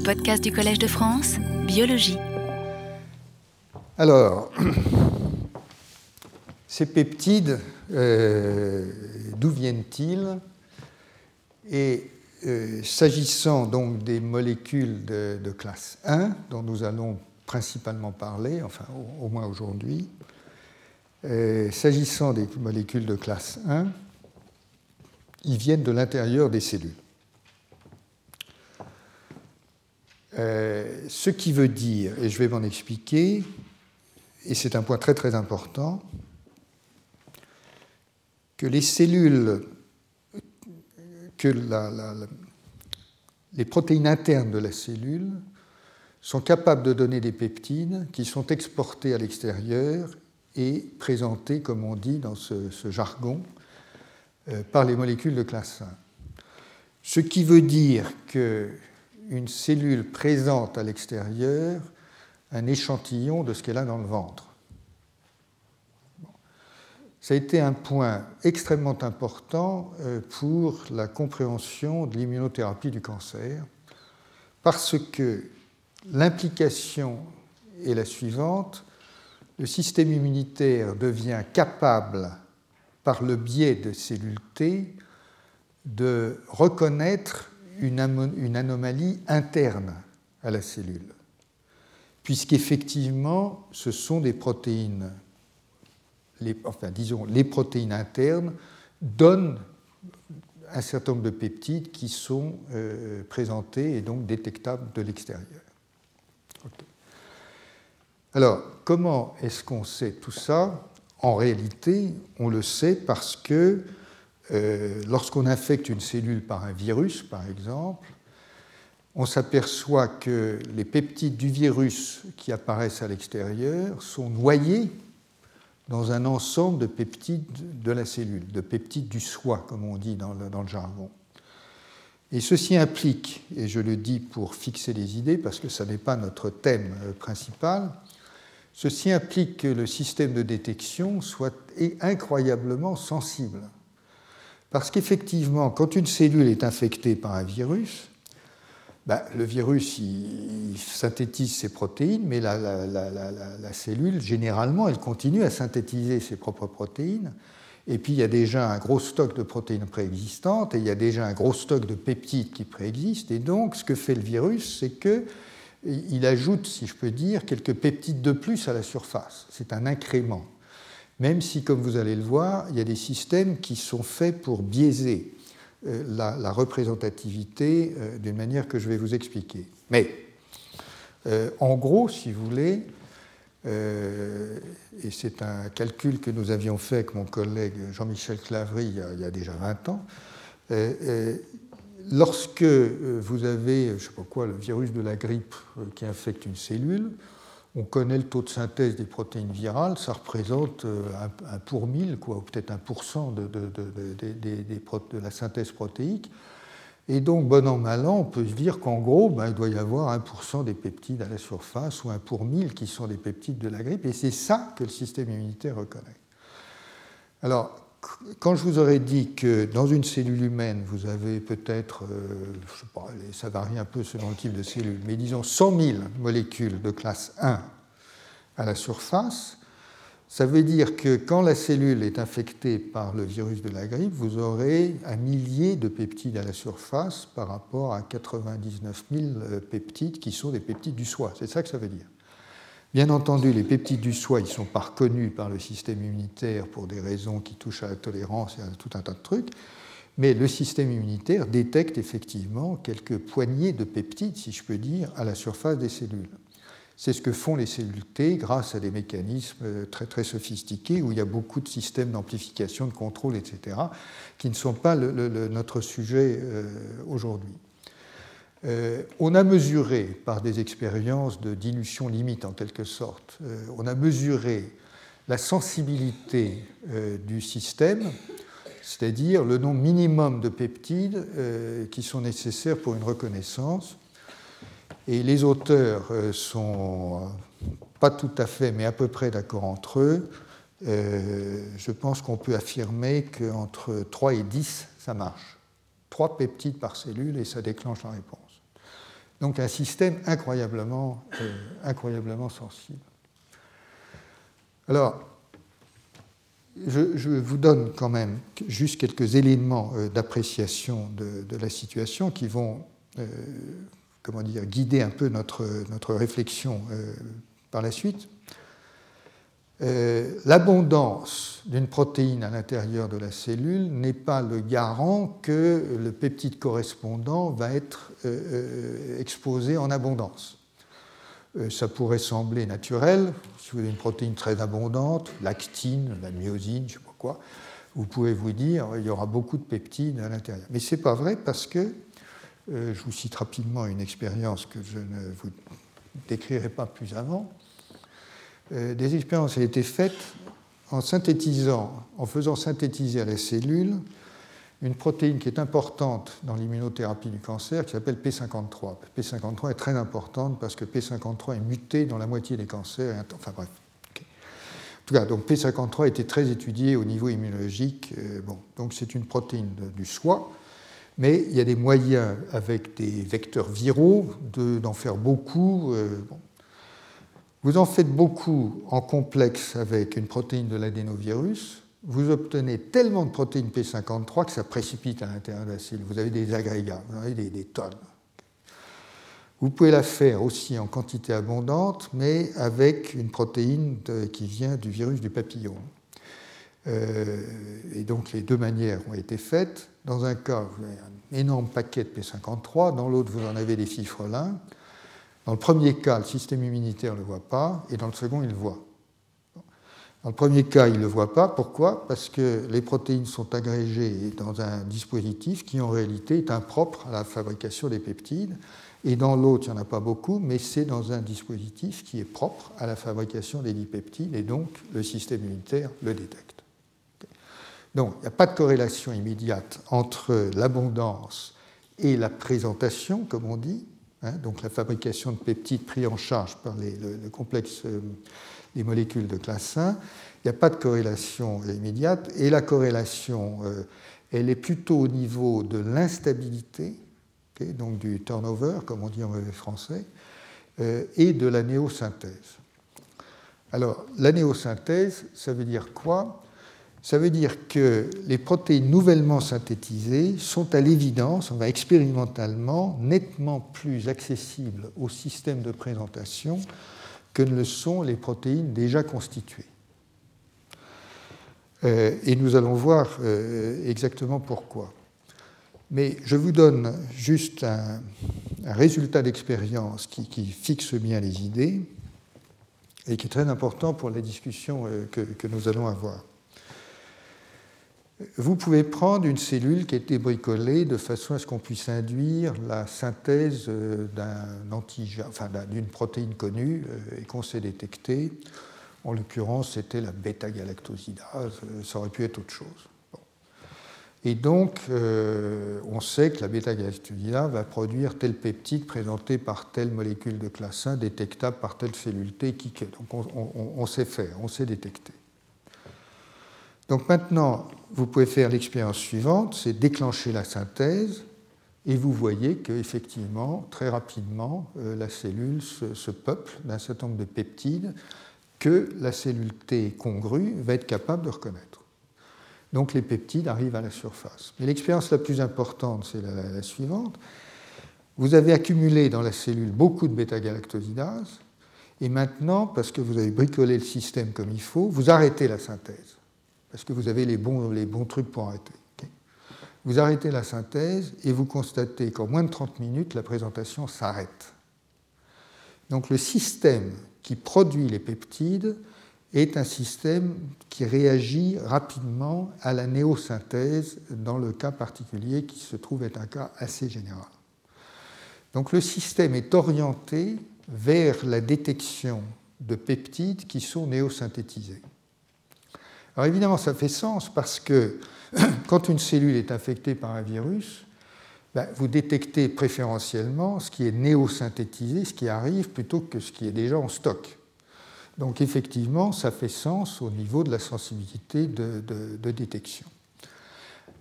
Les podcasts du Collège de France, biologie. Alors, ces peptides, euh, d'où viennent-ils? Et euh, s'agissant donc des molécules de, classe 1, dont nous allons principalement parler, enfin au, moins aujourd'hui, euh, s'agissant des molécules de classe 1, ils viennent de l'intérieur des cellules. Euh, ce qui veut dire, et je vais m'en expliquer, et c'est un point très très important, que les cellules, que les protéines internes de la cellule sont capables de donner des peptides qui sont exportés à l'extérieur et présentés, comme on dit dans ce, jargon, euh, par les molécules de classe 1. Ce qui veut dire qu'une cellule présente à l'extérieur un échantillon de ce qu'elle a dans le ventre. Ça a été un point extrêmement important euh, pour la compréhension de l'immunothérapie du cancer, parce que l'implication est la suivante, le système immunitaire devient capable, par le biais de cellules T, de reconnaître une anomalie interne à la cellule, puisqu'effectivement, ce sont des protéines enfin disons, les protéines internes donnent un certain nombre de peptides qui sont euh, présentés et donc détectables de l'extérieur. Alors, comment est-ce qu'on sait tout ça? En réalité, on le sait parce que euh, lorsqu'on infecte une cellule par un virus, par exemple, on s'aperçoit que les peptides du virus qui apparaissent à l'extérieur sont noyés dans un ensemble de peptides de la cellule, de peptides du soi, comme on dit dans le, jargon. Et ceci implique, et je le dis pour fixer les idées, parce que ce n'est pas notre thème euh, principal, ceci implique que le système de détection soit incroyablement sensible. Parce qu'effectivement, quand une cellule est infectée par un virus, bah, le virus il, synthétise ses protéines, mais la, cellule, généralement, elle continue à synthétiser ses propres protéines. Et puis il y a déjà un gros stock de protéines préexistantes et il y a déjà un gros stock de peptides qui préexistent. Et donc, ce que fait le virus, c'est qu'il ajoute, si je peux dire, quelques peptides de plus à la surface. C'est un incrément. Même si, comme vous allez le voir, il y a des systèmes qui sont faits pour biaiser euh, la, représentativité euh, d'une manière que je vais vous expliquer. Mais, euh, en gros, si vous voulez, et c'est un calcul que nous avions fait avec mon collègue Jean-Michel Clavry il y, a, déjà 20 ans, lorsque vous avez, je ne sais pas quoi, le virus de la grippe qui infecte une cellule, on connaît le taux de synthèse des protéines virales, ça représente euh, un, pour mille, quoi, ou peut-être un pour cent de, la synthèse protéique. Et donc, bon an, mal an, on peut se dire qu'en gros, ben, il doit y avoir 1% des peptides à la surface ou un pour mille qui sont des peptides de la grippe, et c'est ça que le système immunitaire reconnaît. Alors, quand je vous aurais dit que dans une cellule humaine, vous avez peut-être, euh, ça varie un peu selon le type de cellule, mais disons 100 000 molécules de classe 1 à la surface, ça veut dire que quand la cellule est infectée par le virus de la grippe, vous aurez un millier de peptides à la surface par rapport à 99 000 euh, peptides qui sont des peptides du soi. C'est ça que ça veut dire. Bien entendu, les peptides du soi, ils sont pas reconnus par le système immunitaire pour des raisons qui touchent à la tolérance et à tout un tas de trucs, mais le système immunitaire détecte effectivement quelques poignées de peptides, si je peux dire, à la surface des cellules. C'est ce que font les cellules T grâce à des mécanismes très sophistiqués où il y a beaucoup de systèmes d'amplification, de contrôle, etc., qui ne sont pas notre sujet euh, aujourd'hui. Euh, on a mesuré, par des expériences de dilution limite en quelque sorte, euh, on a mesuré la sensibilité euh, du système, c'est-à-dire le nombre minimum de peptides qui sont nécessaires pour une reconnaissance. Et les auteurs sont pas tout à fait, mais à peu près d'accord entre eux. je pense qu'on peut affirmer qu'entre 3 et 10, ça marche. 3 peptides par cellule et ça déclenche la réponse. Donc un système incroyablement, euh, incroyablement sensible. Alors, je, vous donne quand même juste quelques éléments euh, d'appréciation de, la situation qui vont euh, comment dire, guider un peu notre, notre réflexion par la suite. Euh, l'abondance d'une protéine à l'intérieur de la cellule n'est pas le garant que le peptide correspondant va être euh, euh, exposé en abondance. ça pourrait sembler naturel, si vous avez une protéine très abondante, l'actine, la myosine, je ne sais pas quoi, vous pouvez vous dire il y aura beaucoup de peptides à l'intérieur. Mais ce n'est pas vrai parce que, je vous cite rapidement une expérience que je ne vous décrirai pas plus avant, des expériences ont été faites en synthétisant, en faisant synthétiser à la cellule une protéine qui est importante dans l'immunothérapie du cancer, qui s'appelle P53. P53 est très importante parce que P53 est muté dans la moitié des cancers. Enfin bref. En tout cas, donc P53 a été très étudié au niveau immunologique. Euh, donc c'est une protéine du soi, mais il y a des moyens avec des vecteurs viraux d'en faire beaucoup. Euh, vous en faites beaucoup en complexe avec une protéine de l'adénovirus, vous obtenez tellement de protéines P53 que ça précipite à l'intérieur de la cellule. Vous avez des agrégats, vous avez des, tonnes. Vous pouvez la faire aussi en quantité abondante, mais avec une protéine qui vient du virus du papillon. Euh, et donc les deux manières ont été faites. Dans un cas, vous avez un énorme paquet de P53, dans l'autre, vous en avez des fifrelins. Dans le premier cas, le système immunitaire ne le voit pas, et dans le second, il le voit. Dans le premier cas, il ne le voit pas. Pourquoi? Parce que les protéines sont agrégées dans un dispositif qui, en réalité, est impropre à la fabrication des peptides. Et dans l'autre, il n'y en a pas beaucoup, mais c'est dans un dispositif qui est propre à la fabrication des dipeptides, et donc le système immunitaire le détecte. Donc, il n'y a pas de corrélation immédiate entre l'abondance et la présentation, comme on dit, Hein, donc la fabrication de peptides pris en charge par le, complexe euh, des molécules de classe 1. Il n'y a pas de corrélation immédiate et la corrélation, euh, elle est plutôt au niveau de l'instabilité, donc du turnover, comme on dit en mauvais français, euh, et de la néosynthèse. Alors, la néosynthèse, ça veut dire quoi? Ça veut dire que les protéines nouvellement synthétisées sont à l'évidence, on va expérimentalement, nettement plus accessibles au système de présentation que ne le sont les protéines déjà constituées. Euh, et nous allons voir euh, exactement pourquoi. Mais je vous donne juste un, résultat d'expérience qui, fixe bien les idées et qui est très important pour la discussion euh, que nous allons avoir vous pouvez prendre une cellule qui a été bricolée de façon à ce qu'on puisse induire la synthèse euh, d'un antigène, enfin, d'une protéine connue euh, et qu'on sait détecter. En l'occurrence, c'était la bêta-galactosidase, euh, ça aurait pu être autre chose. Et donc, on sait que la bêta-galactosidase va produire tel peptide présenté par telle molécule de classe 1 détectable par telle cellule T qui Donc, on sait faire, on sait détecter. Donc maintenant, vous pouvez faire l'expérience suivante, c'est déclencher la synthèse, et vous voyez qu'effectivement, très rapidement, euh, la cellule se, peuple d'un certain nombre de peptides que la cellule T congrue va être capable de reconnaître. Donc les peptides arrivent à la surface. Mais l'expérience la plus importante, c'est la, suivante. Vous avez accumulé dans la cellule beaucoup de bêta-galactosidase, et maintenant, parce que vous avez bricolé le système comme il faut, vous arrêtez la synthèse parce que vous avez les bons, les bons trucs pour arrêter. Vous arrêtez la synthèse et vous constatez qu'en moins de 30 minutes, la présentation s'arrête. Donc le système qui produit les peptides est un système qui réagit rapidement à la néosynthèse dans le cas particulier qui se trouve être un cas assez général. Donc le système est orienté vers la détection de peptides qui sont néosynthétisés. Alors évidemment, ça fait sens parce que quand une cellule est infectée par un virus, ben, vous détectez préférentiellement ce qui est néosynthétisé, ce qui arrive, plutôt que ce qui est déjà en stock. Donc effectivement, ça fait sens au niveau de la sensibilité de, détection.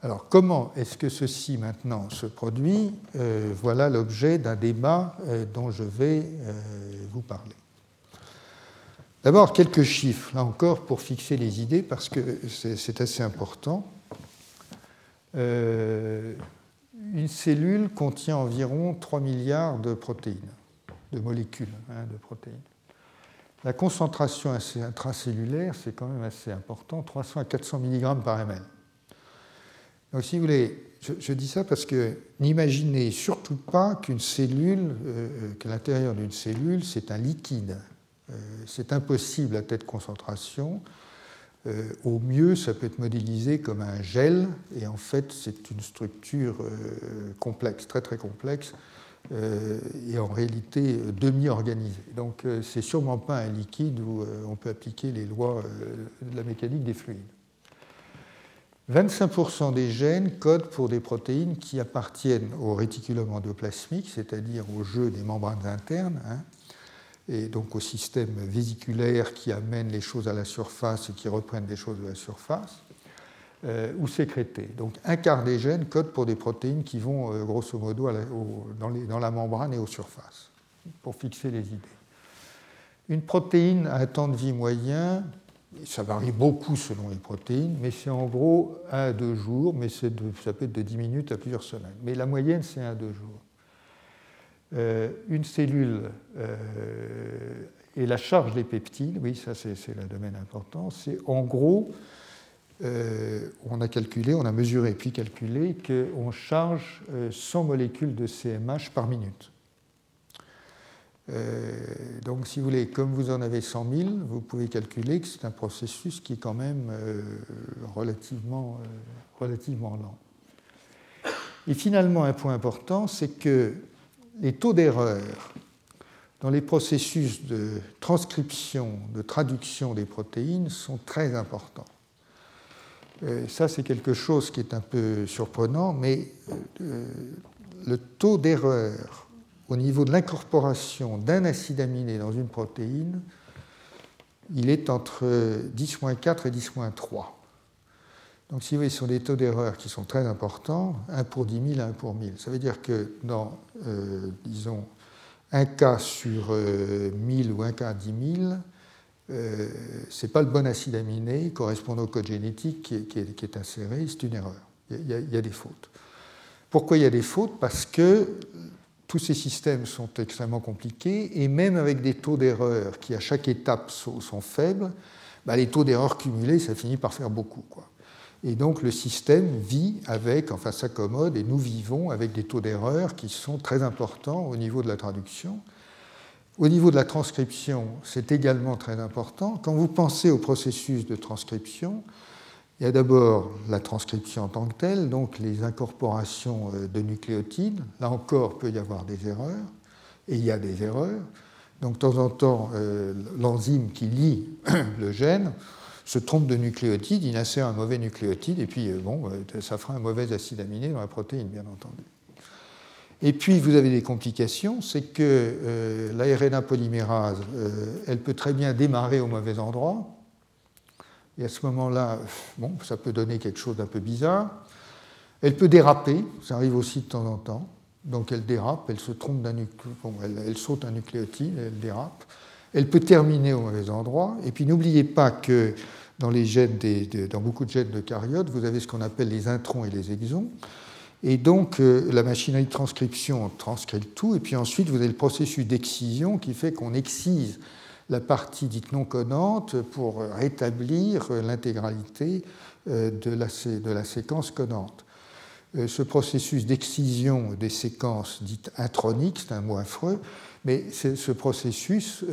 Alors comment est-ce que ceci maintenant se produit? Voilà l'objet d'un débat dont je vais vous parler. D'abord quelques chiffres, là encore, pour fixer les idées, parce que c'est assez important. une cellule contient environ 3 milliards de protéines, de molécules hein, de protéines. La concentration intracellulaire, c'est quand même assez important, 300 à 400 mg par ml. Donc si vous voulez, je, dis ça parce que n'imaginez surtout pas qu'une cellule, euh, euh, que l'intérieur d'une cellule, c'est un liquide. Euh, c'est impossible à telle concentration. au mieux, ça peut être modélisé comme un gel, et en fait, c'est une structure complexe, très très complexe, euh, et en réalité demi-organisé. Donc euh, c'est sûrement pas un liquide où euh, on peut appliquer les lois de la mécanique des fluides. 25% des gènes codent pour des protéines qui appartiennent au réticulum endoplasmique, c'est-à-dire au jeu des membranes internes, hein, et donc au système vésiculaire qui amène les choses à la surface et qui reprennent des choses de la surface. Euh, ou sécrétés. Donc un quart des gènes codent pour des protéines qui vont euh, grosso modo dans, la membrane et aux surfaces, pour fixer les idées. Une protéine a un temps de vie moyen, ça varie beaucoup selon les protéines, mais c'est en gros 1 à 2 jours, mais ça peut être de 10 minutes à plusieurs semaines. Mais la moyenne, c'est 1 à 2 jours. Euh, une cellule et la charge des peptides, oui, ça c'est le domaine important, c'est en gros euh, on a calculé, on a mesuré puis calculé qu'on charge 100 euh, molécules de CMH par minute. Euh, donc, si vous voulez, comme vous en avez 100 000, vous pouvez calculer que c'est un processus qui est quand même relativement, relativement lent. Et finalement, un point important, c'est que les taux d'erreur dans les processus de transcription, de traduction des protéines sont très importants. Euh, ça, c'est quelque chose qui est un peu surprenant, mais euh, le taux d'erreur au niveau de l'incorporation d'un acide aminé dans une protéine, il est entre 10-4 et 10-3. Donc, si vous voyez, ce sont des taux d'erreur qui sont très importants, 1 pour 10 000, 1 pour 1000. Ça veut dire que dans, euh, disons, un cas sur 1000 ou un cas 10 000, euh, ce n'est pas le bon acide aminé correspondant au code génétique qui est, inséré, c'est une erreur. Il y, a, des fautes. Pourquoi il y a des fautes? Parce que tous ces systèmes sont extrêmement compliqués et même avec des taux d'erreur qui à chaque étape sont, faibles, bah, les taux d'erreur cumulés, ça finit par faire beaucoup. Quoi. Et donc le système vit avec, enfin s'accommode, et nous vivons avec des taux d'erreur qui sont très importants au niveau de la traduction. Au niveau de la transcription, c'est également très important. Quand vous pensez au processus de transcription, il y a d'abord la transcription en tant que telle, donc les incorporations euh, de nucléotides. Là encore, peut y avoir des erreurs, et il y a des erreurs. Donc, de temps en temps, euh, l'enzyme qui lit le gène se trompe de nucléotide, il insère un mauvais nucléotide, et puis, euh, bon, ça fera un mauvais acide aminé dans la protéine, bien entendu. Et puis, vous avez des complications, c'est que euh, polymérase, euh, elle peut très bien démarrer au mauvais endroit. Et à ce moment-là, bon, ça peut donner quelque chose d'un peu bizarre. Elle peut déraper, ça arrive aussi de temps en temps. Donc elle dérape, elle se trompe d'un bon, elle, saute un nucléotide, elle dérape. Elle peut terminer au mauvais endroit. Et puis n'oubliez pas que dans, les gènes dans beaucoup de gènes de caryotes, vous avez ce qu'on appelle les introns et les exons. Et donc, euh, la machinerie de transcription transcrit tout, et puis ensuite, vous avez le processus d'excision qui fait qu'on excise la partie dite non codante pour rétablir l'intégralité euh, de la, de la séquence codante. Euh, ce processus d'excision des séquences dites introniques, c'est un mot affreux, mais ce processus,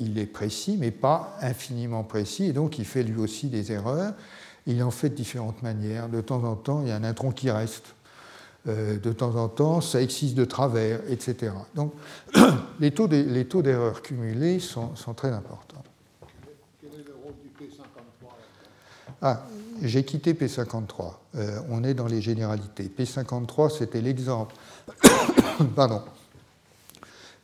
il est précis, mais pas infiniment précis, et donc il fait lui aussi des erreurs. Il en fait de différentes manières. De temps en temps, il y a un intron qui reste euh, de temps en temps, ça excise de travers, etc. Donc les taux d'erreur cumulés sont, très importants. Quel est le rôle du P53 Ah, j'ai quitté P53. Euh, on est dans les généralités. P53, c'était l'exemple. Pardon.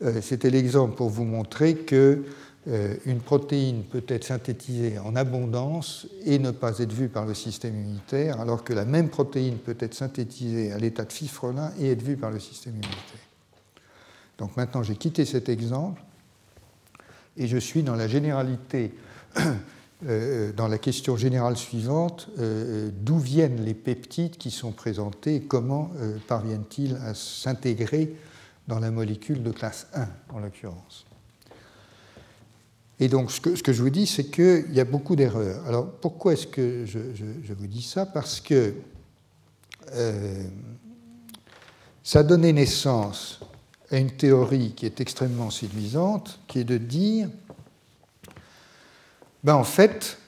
Euh, c'était l'exemple pour vous montrer que euh, une protéine peut être synthétisée en abondance et ne pas être vue par le système immunitaire, alors que la même protéine peut être synthétisée à l'état de fifrelin et être vue par le système immunitaire. Donc maintenant, j'ai quitté cet exemple et je suis dans la généralité, euh, dans la question générale suivante, d'où viennent les peptides qui sont présentés et comment parviennent-ils à s'intégrer dans la molécule de classe 1 en l'occurrence. Et donc, ce que, je vous dis, c'est qu'il y a beaucoup d'erreurs. Alors, pourquoi est-ce que je, vous dis ça? Parce que euh, ça a donné naissance à une théorie qui est extrêmement séduisante, qui est de dire, ben en fait,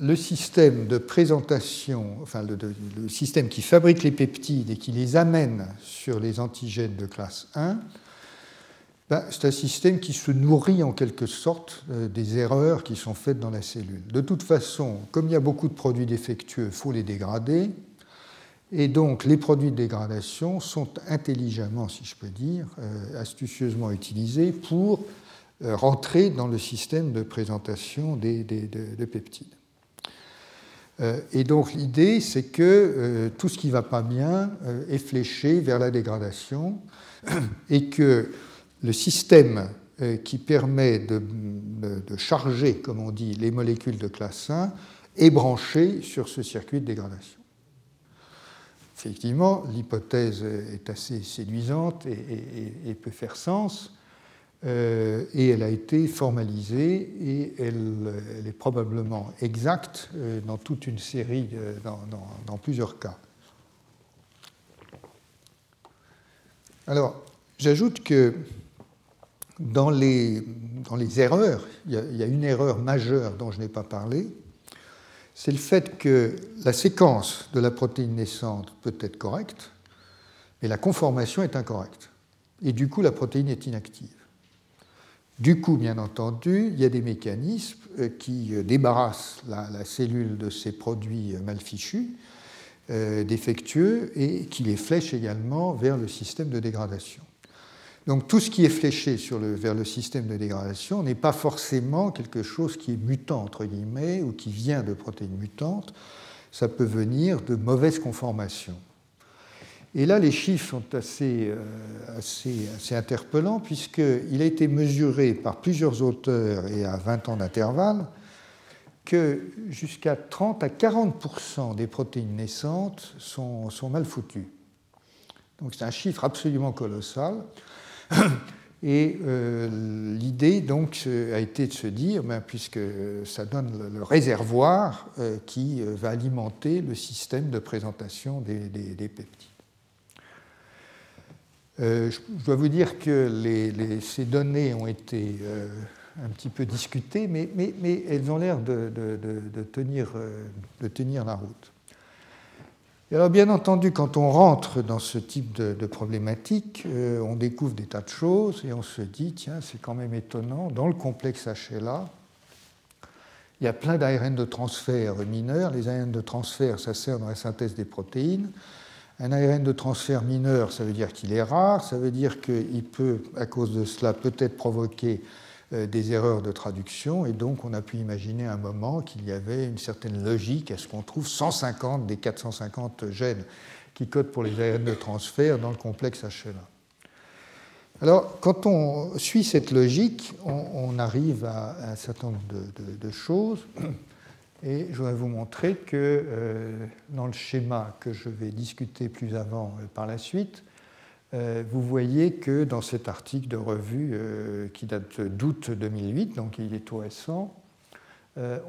le système de présentation, enfin le, système qui fabrique les peptides et qui les amène sur les antigènes de classe 1, ben, c'est un système qui se nourrit en quelque sorte euh, des erreurs qui sont faites dans la cellule. De toute façon, comme il y a beaucoup de produits défectueux, il faut les dégrader. Et donc les produits de dégradation sont intelligemment, si je peux dire, euh, astucieusement utilisés pour euh, rentrer dans le système de présentation des, de, peptides. Et donc l'idée, c'est que tout ce qui ne va pas bien est fléché vers la dégradation et que le système euh, qui permet de, charger, comme on dit, les molécules de classe 1 est branché sur ce circuit de dégradation. Effectivement, l'hypothèse est assez séduisante et, peut faire sens, euh, et elle a été formalisée et elle, est probablement exacte euh, dans toute une série, dans plusieurs cas. Alors, j'ajoute que dans les, dans les erreurs, il y, a, une erreur majeure dont je n'ai pas parlé, c'est le fait que la séquence de la protéine naissante peut être correcte, mais la conformation est incorrecte. Et du coup, la protéine est inactive. Du coup, bien entendu, il y a des mécanismes euh, qui euh, débarrassent la, cellule de ces produits euh, mal fichus, défectueux, et qui les flèchent également vers le système de dégradation. Donc tout ce qui est fléché vers le système de dégradation n'est pas forcément quelque chose qui est mutant, entre guillemets, ou qui vient de protéines mutantes. Ça peut venir de mauvaises conformations. Et là, les chiffres sont assez, euh, assez, assez interpellants, puisqu'il a été mesuré par plusieurs auteurs et à 20 ans d'intervalle que jusqu'à 30 à 40% des protéines naissantes sont, sont mal foutues. Donc c'est un chiffre absolument colossal. Et euh, l'idée donc a été de se dire, ben, puisque ça donne le, réservoir euh, qui euh, va alimenter le système de présentation des, peptides. Je dois vous dire que ces données ont été un petit peu discutées, mais, elles ont l'air de, tenir, de tenir la route alors bien entendu, quand on rentre dans ce type de, problématique, euh, on découvre des tas de choses et on se dit, tiens, c'est quand même étonnant, dans le complexe HLA, il y a plein d'ARN de transfert mineurs. Les ARN de transfert, ça sert dans la synthèse des protéines. Un ARN de transfert mineur, ça veut dire qu'il est rare, ça veut dire qu'il peut, à cause de cela, peut-être provoquer euh, des erreurs de traduction, et donc on a pu imaginer un moment qu'il y avait une certaine logique à ce qu'on trouve 150 des 450 gènes qui codent pour les ARN de transfert dans le complexe HLA. Alors, quand on suit cette logique, on, arrive à, un certain nombre de, choses, et je vais vous montrer que euh, dans le schéma que je vais discuter plus avant euh, par la suite, euh, vous voyez que dans cet article de revue qui date d'août 2008, donc il est tout récent,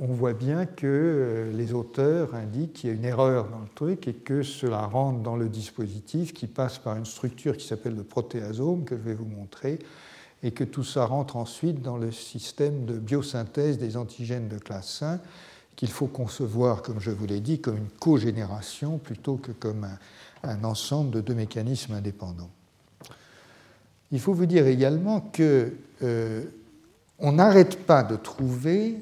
on voit bien que les auteurs indiquent qu'il y a une erreur dans le truc et que cela rentre dans le dispositif qui passe par une structure qui s'appelle le protéasome, que je vais vous montrer, et que tout ça rentre ensuite dans le système de biosynthèse des antigènes de classe 1, qu'il faut concevoir, comme je vous l'ai dit, comme une cogénération plutôt que comme un, ensemble de deux mécanismes indépendants. Il faut vous dire également que euh, on n'arrête pas de trouver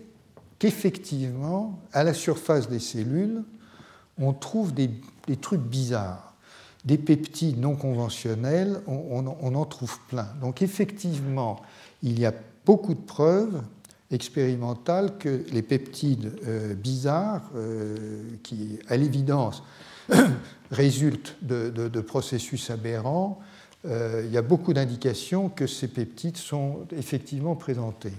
qu'effectivement, à la surface des cellules, on trouve des, trucs bizarres, des peptides non conventionnels, on, en trouve plein. Donc effectivement, il y a beaucoup de preuves expérimentale que les peptides bizarres, qui à l'évidence résultent de, processus aberrants, il y a beaucoup d'indications que ces peptides sont effectivement présentés.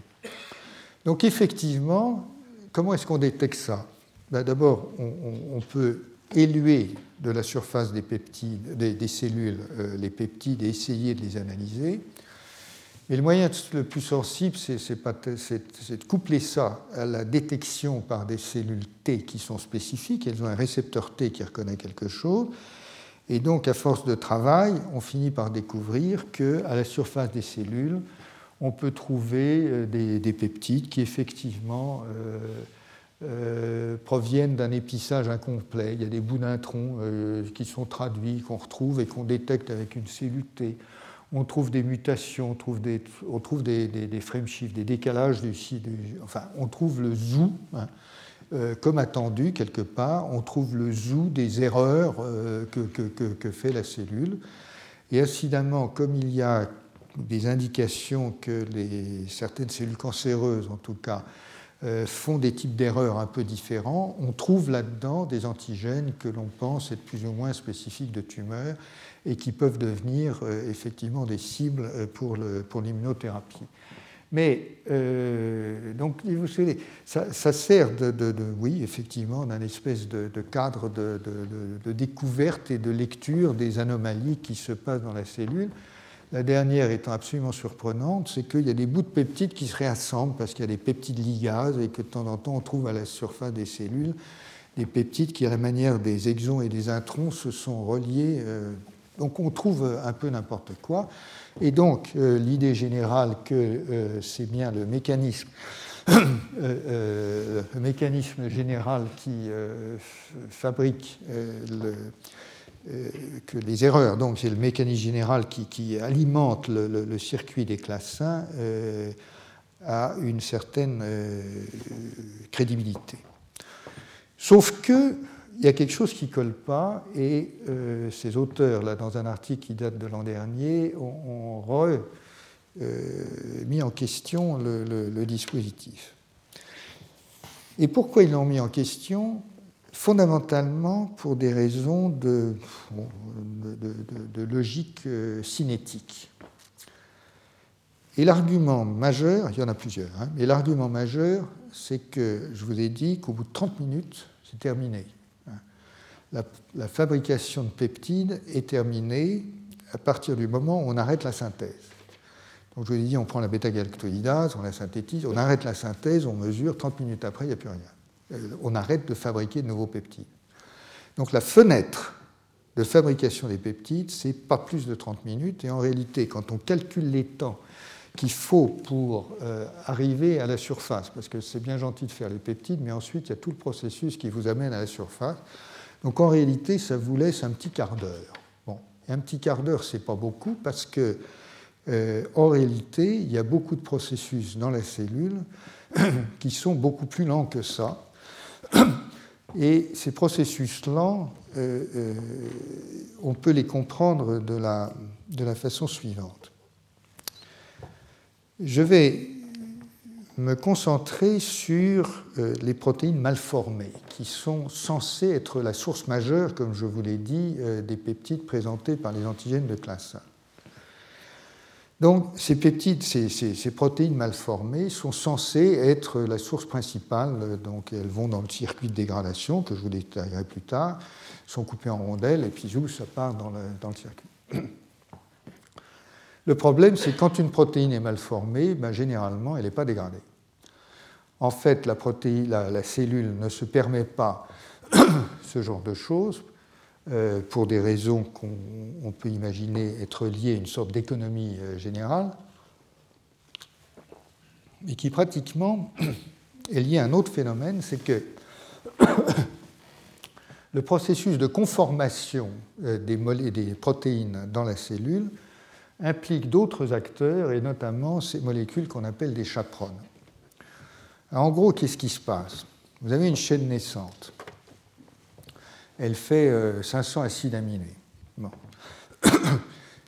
Donc effectivement, comment est-ce qu'on détecte ça? Ben, D'abord, on, peut éluer de la surface des, peptides, des, cellules euh, les peptides et essayer de les analyser. Mais le moyen le plus sensible, c'est de coupler ça à la détection par des cellules T qui sont spécifiques. Elles ont un récepteur T qui reconnaît quelque chose. Et donc, à force de travail, on finit par découvrir qu'à la surface des cellules, on peut trouver euh, des, peptides qui effectivement euh, euh, proviennent d'un épissage incomplet. Il y a des bouts d'introns qui sont traduits, qu'on retrouve et qu'on détecte avec une cellule T. On trouve des mutations, on trouve des, on trouve des, des, frame shifts, des décalages enfin, on trouve le zoo, hein, comme attendu quelque part, on trouve le zoo des erreurs que, que, fait la cellule. Et incidemment, comme il y a des indications que les, certaines cellules cancéreuses, en tout cas, euh, font des types d'erreurs un peu différents, on trouve là-dedans des antigènes que l'on pense être plus ou moins spécifiques de tumeurs et qui peuvent devenir euh, effectivement des cibles euh, pour, l'immunothérapie. Mais donc, vous savez, ça, sert de, de, oui, effectivement, d'un espèce de, cadre de, découverte et de lecture des anomalies qui se passent dans la cellule. La dernière étant absolument surprenante, c'est qu'il y a des bouts de peptides qui se réassemblent parce qu'il y a des peptides ligases et que de temps en temps on trouve à la surface des cellules des peptides qui, à la manière des exons et des introns, se sont reliés. Euh, donc on trouve un peu n'importe quoi. Et donc euh, l'idée générale que euh, c'est bien le mécanisme, général qui fabrique euh, que les erreurs, donc c'est le mécanisme général qui, alimente le, circuit des classes 1, euh, a une certaine euh, crédibilité. Sauf que il y a quelque chose qui ne colle pas, et ces auteurs, là, dans un article qui date de l'an dernier, ont, mis en question le dispositif. Et pourquoi ils l'ont mis en question? Fondamentalement pour des raisons de, logique euh, cinétique. Et l'argument majeur, il y en a plusieurs, hein, mais l'argument majeur, c'est que je vous ai dit qu'au bout de 30 minutes, c'est terminé. La, fabrication de peptides est terminée à partir du moment où on arrête la synthèse. Donc je vous ai dit, on prend la bêta-galactoïdase, on la synthétise, on arrête la synthèse, on mesure, 30 minutes après, il n'y a plus rien. Euh, on arrête de fabriquer de nouveaux peptides. Donc la fenêtre de fabrication des peptides, c'est pas plus de 30 minutes. Et en réalité, quand on calcule les temps qu'il faut pour euh, arriver à la surface, parce que c'est bien gentil de faire les peptides, mais ensuite il y a tout le processus qui vous amène à la surface. Donc en réalité, ça vous laisse un petit quart d'heure. Bon, un petit quart d'heure, c'est pas beaucoup parce que euh, en réalité, il y a beaucoup de processus dans la cellule qui sont beaucoup plus lents que ça. Et ces processus lents, euh, euh, on peut les comprendre de la, de la façon suivante. Je vais me concentrer sur euh, les protéines mal formées, qui sont censées être la source majeure, comme je vous l'ai dit, des peptides présentés par les antigènes de classe 1. Donc ces peptides, ces, protéines mal formées sont censées être la source principale, donc elles vont dans le circuit de dégradation que je vous détaillerai plus tard, sont coupées en rondelles et puis ça part dans le, circuit. Le problème, c'est quand une protéine est mal formée, ben, généralement, elle n'est pas dégradée. En fait, la, cellule ne se permet pas ce genre de choses euh, pour des raisons qu'on peut imaginer être liées à une sorte d'économie euh, générale, mais qui pratiquement est lié à un autre phénomène, c'est que le processus de conformation euh, des protéines dans la cellule implique d'autres acteurs, et notamment ces molécules qu'on appelle des chaperones. en gros, qu'est-ce qui se passe? Vous avez une chaîne naissante elle fait 500 euh, acides aminés.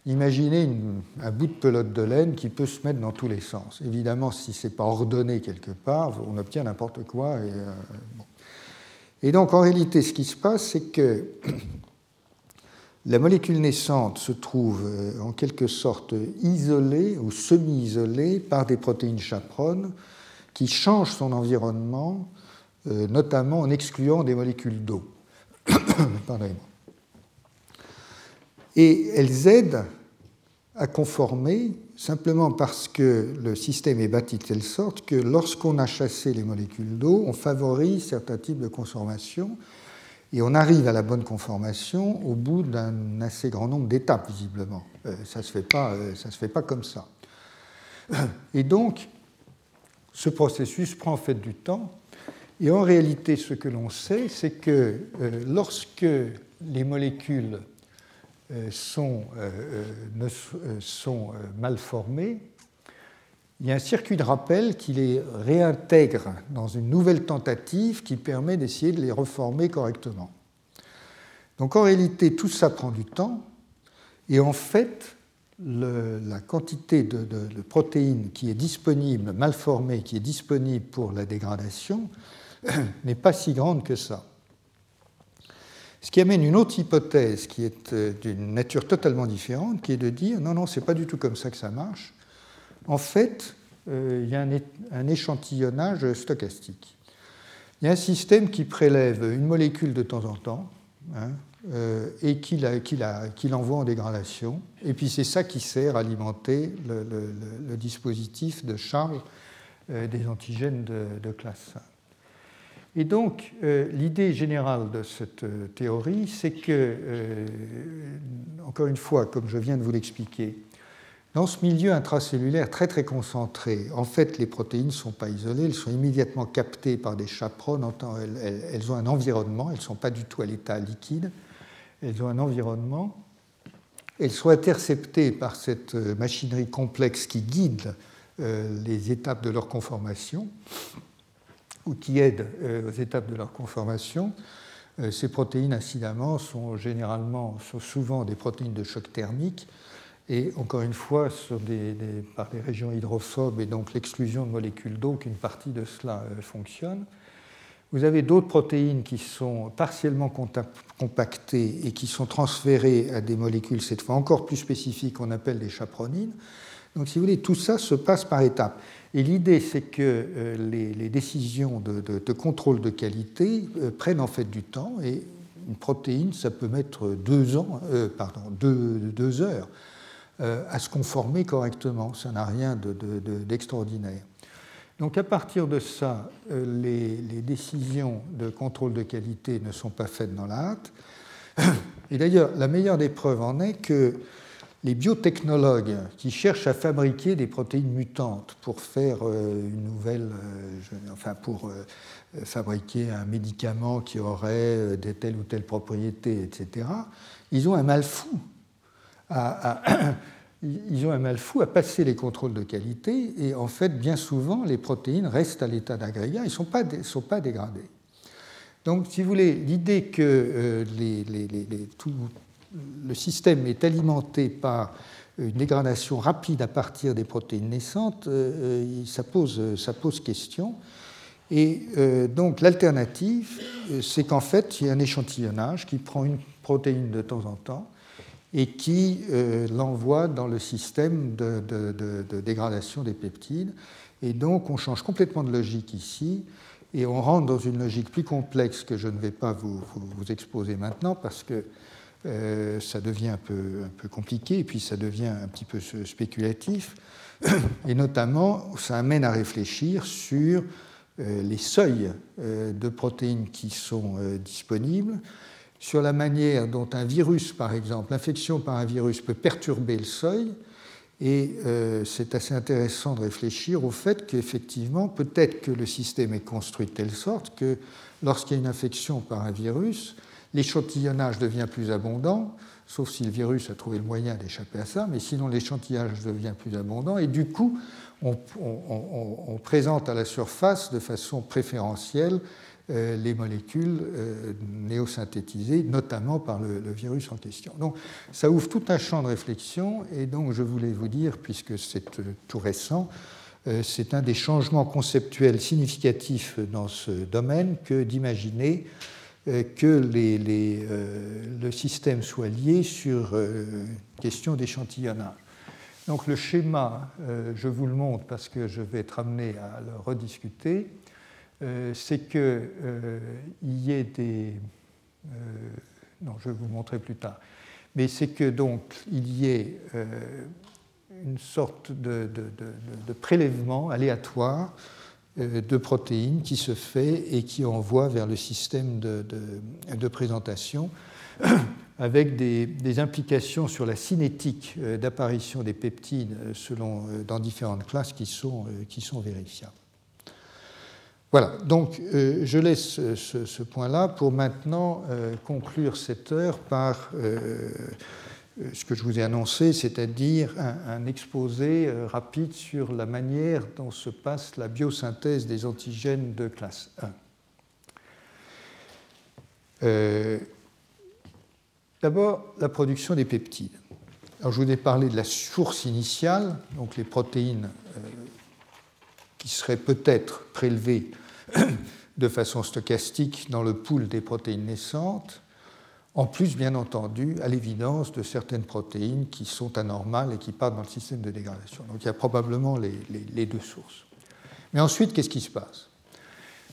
Imaginez un bout de pelote de laine qui peut se mettre dans tous les sens. Évidemment, si ce n'est pas ordonné quelque part, on obtient n'importe quoi. Euh, et, donc, en réalité, ce qui se passe, c'est que la molécule naissante se trouve euh, en quelque sorte isolée ou semi-isolée par des protéines chaperones qui changent son environnement, euh, notamment en excluant des molécules d'eau. Et elles aident à conformer simplement parce que le système est bâti de telle sorte que lorsqu'on a chassé les molécules d'eau, on favorise certains types de conformation et on arrive à la bonne conformation au bout d'un assez grand nombre d'étapes, visiblement. Euh, ça ne se, fait pas, euh, se fait pas comme ça. Et donc, ce processus prend en fait du temps. Et en réalité, ce que l'on sait, c'est que euh, lorsque les molécules sont, sont mal formées, il y a un circuit de rappel qui les réintègre dans une nouvelle tentative qui permet d'essayer de les reformer correctement. Donc en réalité, tout ça prend du temps, et en fait, la quantité de, protéines qui est disponible, mal formée, qui est disponible pour la dégradation, n'est pas si grande que ça. Ce qui amène une autre hypothèse qui est euh, d'une nature totalement différente, qui est de dire non, non, c'est pas du tout comme ça que ça marche en fait, euh, il y a un, échantillonnage stochastique. Il y a un système qui prélève une molécule de temps en temps hein, euh, et qui l'envoie en dégradation. Et puis c'est ça qui sert à alimenter le, dispositif de charge euh, des antigènes de, classe 5. Et donc, l'idée générale de cette théorie, c'est que, encore une fois, comme je viens de vous l'expliquer, dans ce milieu intracellulaire très très concentré, en fait, les protéines ne sont pas isolées, elles sont immédiatement captées par des chaperones, elles, ont un environnement, elles ne sont pas du tout à l'état liquide, elles ont un environnement, elles sont interceptées par cette euh, machinerie complexe qui guide euh, les étapes de leur conformation, ou qui aide euh, aux étapes de leur conformation. Ces protéines, incidemment, sont généralement, sont souvent des protéines de choc thermique, et encore une fois, par des régions hydrophobes et donc l'exclusion de molécules d'eau qu'une partie de cela euh, fonctionne. Vous avez d'autres protéines qui sont partiellement compactées et qui sont transférées à des molécules, cette fois encore plus spécifiques, qu'on appelle des chapronines. Donc, si vous voulez, tout ça se passe par étapes. Et l'idée, c'est que euh, les, décisions de, contrôle de qualité euh, prennent en fait du temps. Et une protéine, ça peut mettre deux, ans, pardon, deux heures euh, à se conformer correctement. Ça n'a rien d'extraordinaire. Donc à partir de ça, euh, les, décisions de contrôle de qualité ne sont pas faites dans la hâte. Et d'ailleurs, la meilleure des preuves en est que les biotechnologues qui cherchent à fabriquer des protéines mutantes pour faire euh, une nouvelle, enfin pour fabriquer un médicament qui aurait de telle ou telle propriété, etc., ils ont un mal fou ils ont un mal fou à passer les contrôles de qualité et en fait, bien souvent, les protéines restent à l'état d'agrégat, ils ne sont pas, dégradés. Donc, si vous voulez, l'idée que euh, le système est alimenté par une dégradation rapide à partir des protéines naissantes, euh, euh, ça pose question. Et donc l'alternative, c'est qu'en fait, il y a un échantillonnage qui prend une protéine de temps en temps et qui euh, l'envoie dans le système de, dégradation des peptides. Et donc on change complètement de logique ici et on rentre dans une logique plus complexe que je ne vais pas vous, exposer maintenant parce que euh, ça devient un peu, compliqué et puis ça devient un petit peu spéculatif. Et notamment, ça amène à réfléchir sur euh, les seuils de protéines qui sont disponibles, sur la manière dont un virus, par exemple, l'infection par un virus peut perturber le seuil. Et euh, c'est assez intéressant de réfléchir au fait qu'effectivement, peut-être que le système est construit de telle sorte que lorsqu'il y a une infection par un virus, l'échantillonnage devient plus abondant, sauf si le virus a trouvé le moyen d'échapper à ça, mais sinon l'échantillonnage devient plus abondant, et du coup, on, présente à la surface de façon préférentielle les molécules néosynthétisées, notamment par le, virus en question. Donc ça ouvre tout un champ de réflexion et donc je voulais vous dire, puisque c'est tout récent, c'est un des changements conceptuels significatifs dans ce domaine que d'imaginer que le système soit lié sur question d'échantillonnage. Donc le schéma, euh, je vous le montre parce que je vais être amené à le rediscuter, euh, c'est qu'il euh, y ait des... non, je vais vous montrer plus tard. Mais c'est que donc il y ait une sorte de, prélèvement aléatoire de protéines qui se fait et qui envoie vers le système de présentation avec des, implications sur la cinétique euh, d'apparition des peptides euh, euh, dans différentes classes qui sont vérifiables. Voilà, donc je laisse ce, point-là pour maintenant conclure cette heure par ce que je vous ai annoncé, c'est-à-dire un, exposé rapide sur la manière dont se passe la biosynthèse des antigènes de classe 1. D'abord, la production des peptides. Alors, je vous ai parlé de la source initiale, donc les protéines euh, qui seraient peut-être prélevées de façon stochastique dans le pool des protéines naissantes, en plus, bien entendu, à l'évidence de certaines protéines qui sont anormales et qui partent dans le système de dégradation. Donc il y a probablement les deux sources. Mais ensuite, qu'est-ce qui se passe?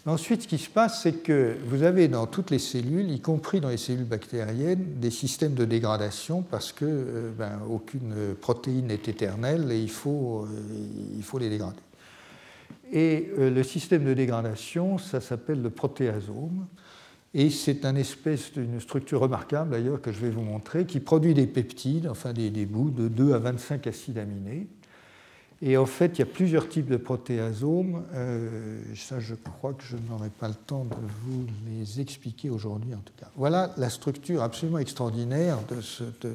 Ensuite, ce qui se passe, c'est que vous avez dans toutes les cellules, y compris dans les cellules bactériennes, des systèmes de dégradation parce que euh, ben, aucune protéine n'est éternelle et il faut, euh, il faut les dégrader. Et euh, le système de dégradation, ça s'appelle le protéasome. Et c'est une espèce d'une structure remarquable d'ailleurs que je vais vous montrer, qui produit des peptides, enfin des, bouts de 2 à 25 acides aminés. Et en fait, il y a plusieurs types de protéasomes. Euh, ça, je crois que je n'aurai pas le temps de vous les expliquer aujourd'hui, en tout cas. Voilà la structure absolument extraordinaire de,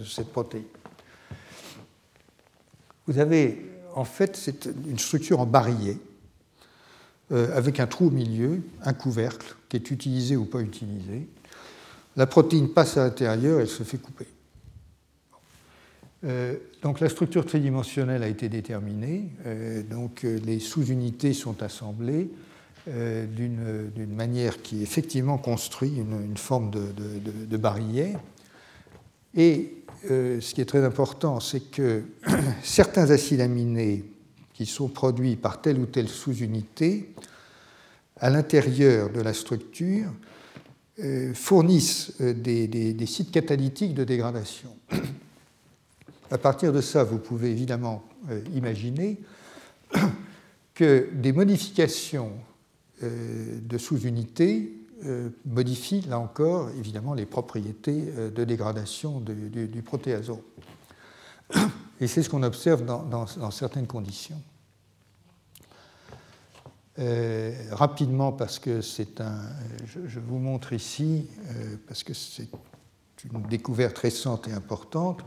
cette protéine. Vous avez, en fait, c'est une structure en barillet, euh, avec un trou au milieu, un couvercle, qui est utilisé ou pas utilisé. La protéine passe à l'intérieur et elle se fait couper. Euh, donc la structure tridimensionnelle a été déterminée, euh, donc les sous-unités sont assemblées d'une manière qui effectivement construit une, forme de, de, de, barillet. Et ce qui est très important, c'est que certains acides aminés qui sont produits par telle ou telle sous-unité, à l'intérieur de la structure, fournissent des, des sites catalytiques de dégradation. À partir de ça, vous pouvez évidemment euh, imaginer que des modifications euh, de sous-unités euh, modifient, là encore, évidemment, les propriétés de dégradation du, protéasome. Et c'est ce qu'on observe dans, certaines conditions. Rapidement, parce que c'est un. Je, vous montre ici, parce que c'est une découverte récente et importante.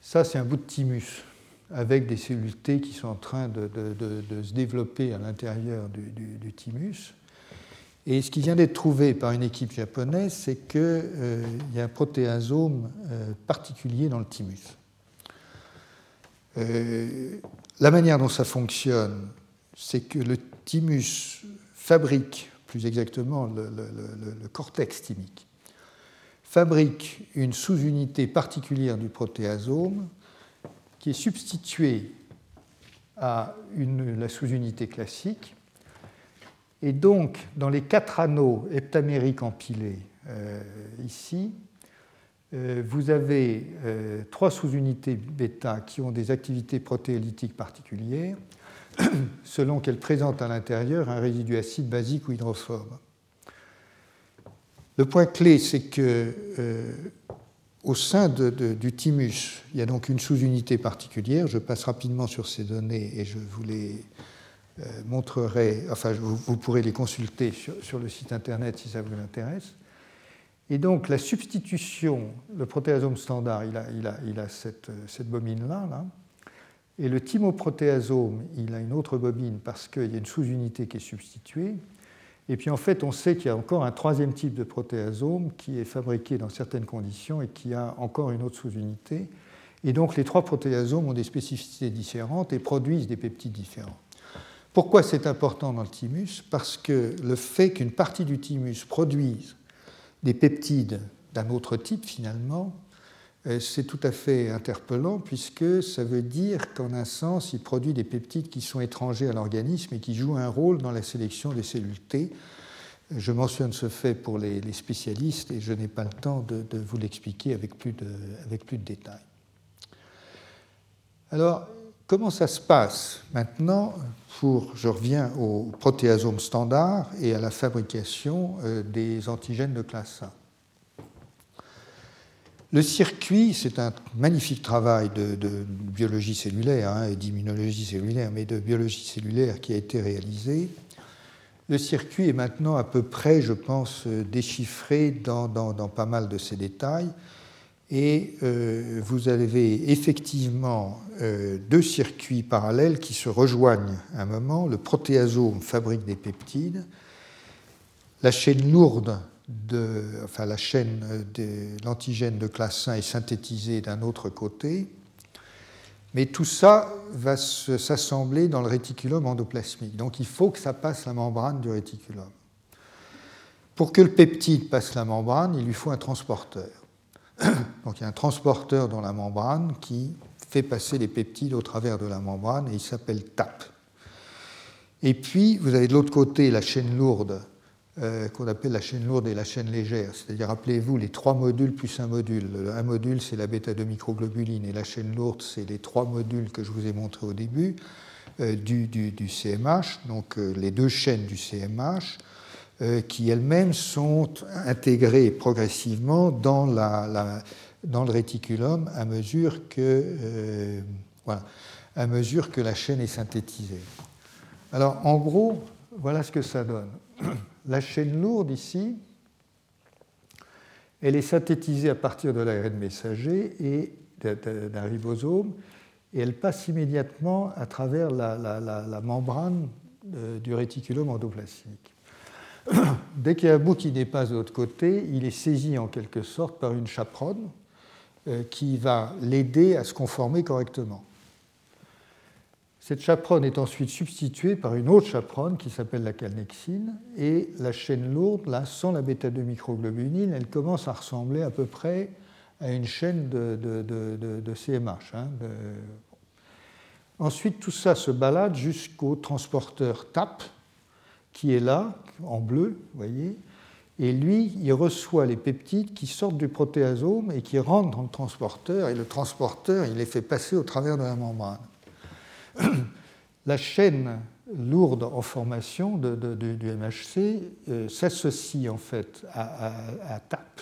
Ça, c'est un bout de thymus avec des cellules T qui sont en train de, se développer à l'intérieur du, thymus. Et ce qui vient d'être trouvé par une équipe japonaise, c'est qu'il euh, y a un protéasome euh, particulier dans le thymus. Euh, la manière dont ça fonctionne, c'est que le thymus fabrique, plus exactement le, cortex thymique, fabrique une sous-unité particulière du protéasome qui est substituée à la sous-unité classique. Et donc, dans les quatre anneaux heptamériques empilés euh, ici, euh, vous avez euh, trois sous-unités bêta qui ont des activités protéolytiques particulières, selon qu'elles présentent à l'intérieur un résidu acide, basique ou hydrophobe. Le point clé, c'est que euh, au sein du thymus, il y a donc une sous-unité particulière. Je passe rapidement sur ces données et je vous les euh, montrerai, enfin vous, pourrez les consulter sur, le site internet si ça vous intéresse. Et donc la substitution, le protéasome standard, il a, cette, bobine-là, là, et le thymoprotéasome, il a une autre bobine parce qu'il y a une sous-unité qui est substituée. Et puis en fait, on sait qu'il y a encore un troisième type de protéasome qui est fabriqué dans certaines conditions et qui a encore une autre sous-unité. Et donc les trois protéasomes ont des spécificités différentes et produisent des peptides différents. Pourquoi c'est important dans le thymus? Parce que le fait qu'une partie du thymus produise des peptides d'un autre type finalement, c'est tout à fait interpellant puisque ça veut dire qu'en un sens, il produit des peptides qui sont étrangers à l'organisme et qui jouent un rôle dans la sélection des cellules T. Je mentionne ce fait pour les, spécialistes et je n'ai pas le temps de, vous l'expliquer avec, plus de, détails. Alors, comment ça se passe maintenant pour, je reviens au protéasome standard et à la fabrication euh, des antigènes de classe A? Le circuit, c'est un magnifique travail de, biologie cellulaire hein, et d'immunologie cellulaire, mais de biologie cellulaire qui a été réalisé. Le circuit est maintenant à peu près, je pense, déchiffré dans, pas mal de ces détails. Et euh, vous avez effectivement euh, deux circuits parallèles qui se rejoignent à un moment. Le protéasome fabrique des peptides. La chaîne lourde de, enfin, la chaîne de l'antigène de classe 1 est synthétisée d'un autre côté, mais tout ça va s'assembler dans le réticulum endoplasmique. Donc il faut que ça passe la membrane du réticulum. Pour que le peptide passe la membrane, il lui faut un transporteur. Donc il y a un transporteur dans la membrane qui fait passer les peptides au travers de la membrane et il s'appelle TAP. Et puis vous avez de l'autre côté la chaîne lourde euh, qu'on appelle la chaîne lourde et la chaîne légère. C'est-à-dire, rappelez-vous, les trois modules plus un module. Un module, c'est la bêta-2-microglobuline, et la chaîne lourde, c'est les trois modules que je vous ai montrés au début euh, du, CMH, donc euh, les deux chaînes du CMH, qui elles-mêmes sont intégrées progressivement dans, le réticulum à mesure que la chaîne est synthétisée. Alors, en gros, voilà ce que ça donne. La chaîne lourde ici, elle est synthétisée à partir de l'ARN messager et d'un ribosome, et elle passe immédiatement à travers la, membrane euh, du réticulum endoplasmique. Dès qu'il y a un bout qui dépasse de l'autre côté, il est saisi en quelque sorte par une chaperonne euh, qui va l'aider à se conformer correctement. Cette chaperonne est ensuite substituée par une autre chaperonne qui s'appelle la calnexine, et la chaîne lourde, là, sans la bêta-2 microglobuline, elle commence à ressembler à peu près à une chaîne de, CMH. Hein, ensuite, tout ça se balade jusqu'au transporteur TAP, qui est là, en bleu, vous voyez, et lui, il reçoit les peptides qui sortent du protéasome et qui rentrent dans le transporteur, et le transporteur, il les fait passer au travers de la membrane. la chaîne lourde en formation du MHC euh, s'associe en fait à, TAP,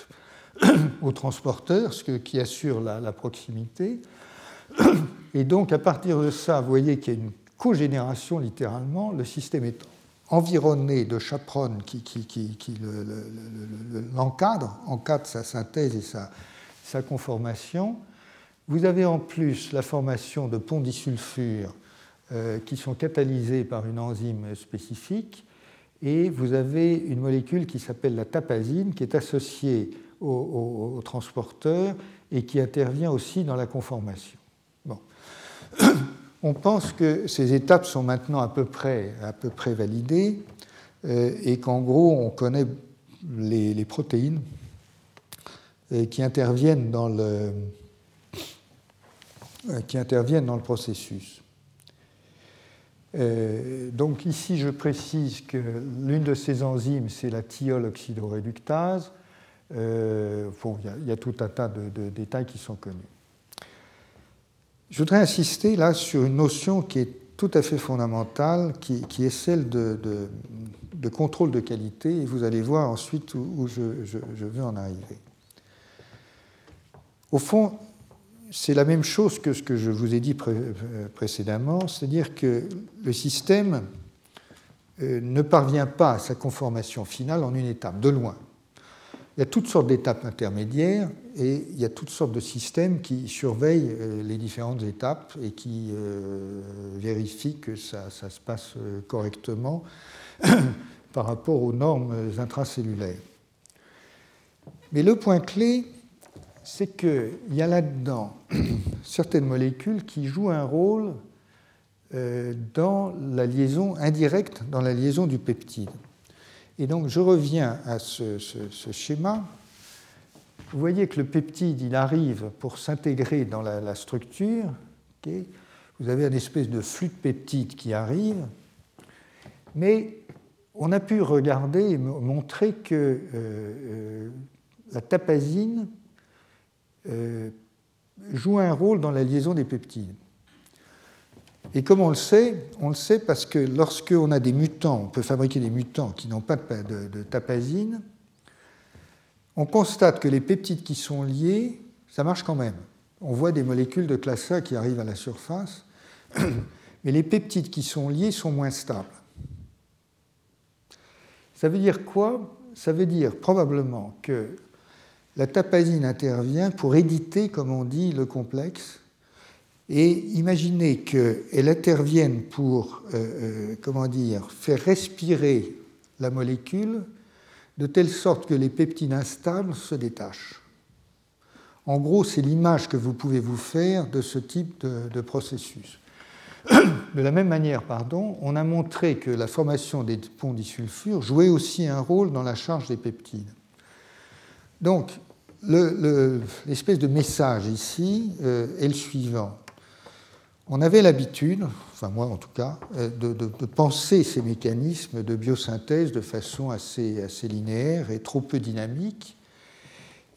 au transporteur, ce qui assure la, proximité. Et donc à partir de ça, vous voyez qu'il y a une cogénération littéralement, le système est environné de chaperones qui, l'encadrent, encadrent sa synthèse et sa, sa conformation. Vous avez en plus la formation de ponts disulfures qui sont catalysés par une enzyme spécifique. Et vous avez une molécule qui s'appelle la tapazine, qui est associée au, transporteur et qui intervient aussi dans la conformation. Bon. On pense que ces étapes sont maintenant à peu près, à peu près validées euh, et qu'en gros, on connaît les, protéines euh, qui interviennent dans le, qui interviennent dans le processus. Euh, donc ici, je précise que l'une de ces enzymes, c'est la thiol oxydoréductase. Euh, il y, a tout un tas de, détails qui sont connus. Je voudrais insister là sur une notion qui est tout à fait fondamentale, qui, est celle de, contrôle de qualité, et vous allez voir ensuite où, je, je veux en arriver. Au fond, c'est la même chose que ce que je vous ai dit précédemment, c'est-à-dire que le système euh, ne parvient pas à sa conformation finale en une étape, de loin. Il y a toutes sortes d'étapes intermédiaires et il y a toutes sortes de systèmes qui surveillent euh, les différentes étapes et qui euh, vérifient que ça, se passe correctement par rapport aux normes intracellulaires. Mais le point clé, c'est qu'il y a là-dedans certaines molécules qui jouent un rôle euh, dans la liaison indirecte, dans la liaison du peptide. Et donc je reviens à ce, schéma. Vous voyez que le peptide, il arrive pour s'intégrer dans la, structure. Vous avez une espèce de flux de peptides qui arrive, mais on a pu regarder et montrer que euh, euh, la tapazine euh, joue un rôle dans la liaison des peptides. Et comme on le sait On le sait parce que lorsqu'on a des mutants, on peut fabriquer des mutants qui n'ont pas de, tapazine, on constate que les peptides qui sont liés, ça marche quand même. On voit des molécules de classe A qui arrivent à la surface, mais les peptides qui sont liés sont moins stables. Ça veut dire quoi? Ça veut dire probablement que la tapazine intervient pour éditer, comme on dit, le complexe. Et imaginez qu'elle intervienne pour, euh, euh, comment dire, faire respirer la molécule de telle sorte que les peptides instables se détachent. En gros, c'est l'image que vous pouvez vous faire de ce type de, processus. De la même manière, pardon, on a montré que la formation des ponts disulfures jouait aussi un rôle dans la charge des peptides. Donc, l'espèce de message ici euh, est le suivant. On avait l'habitude, enfin moi en tout cas, euh, de, penser ces mécanismes de biosynthèse de façon assez, linéaire et trop peu dynamique.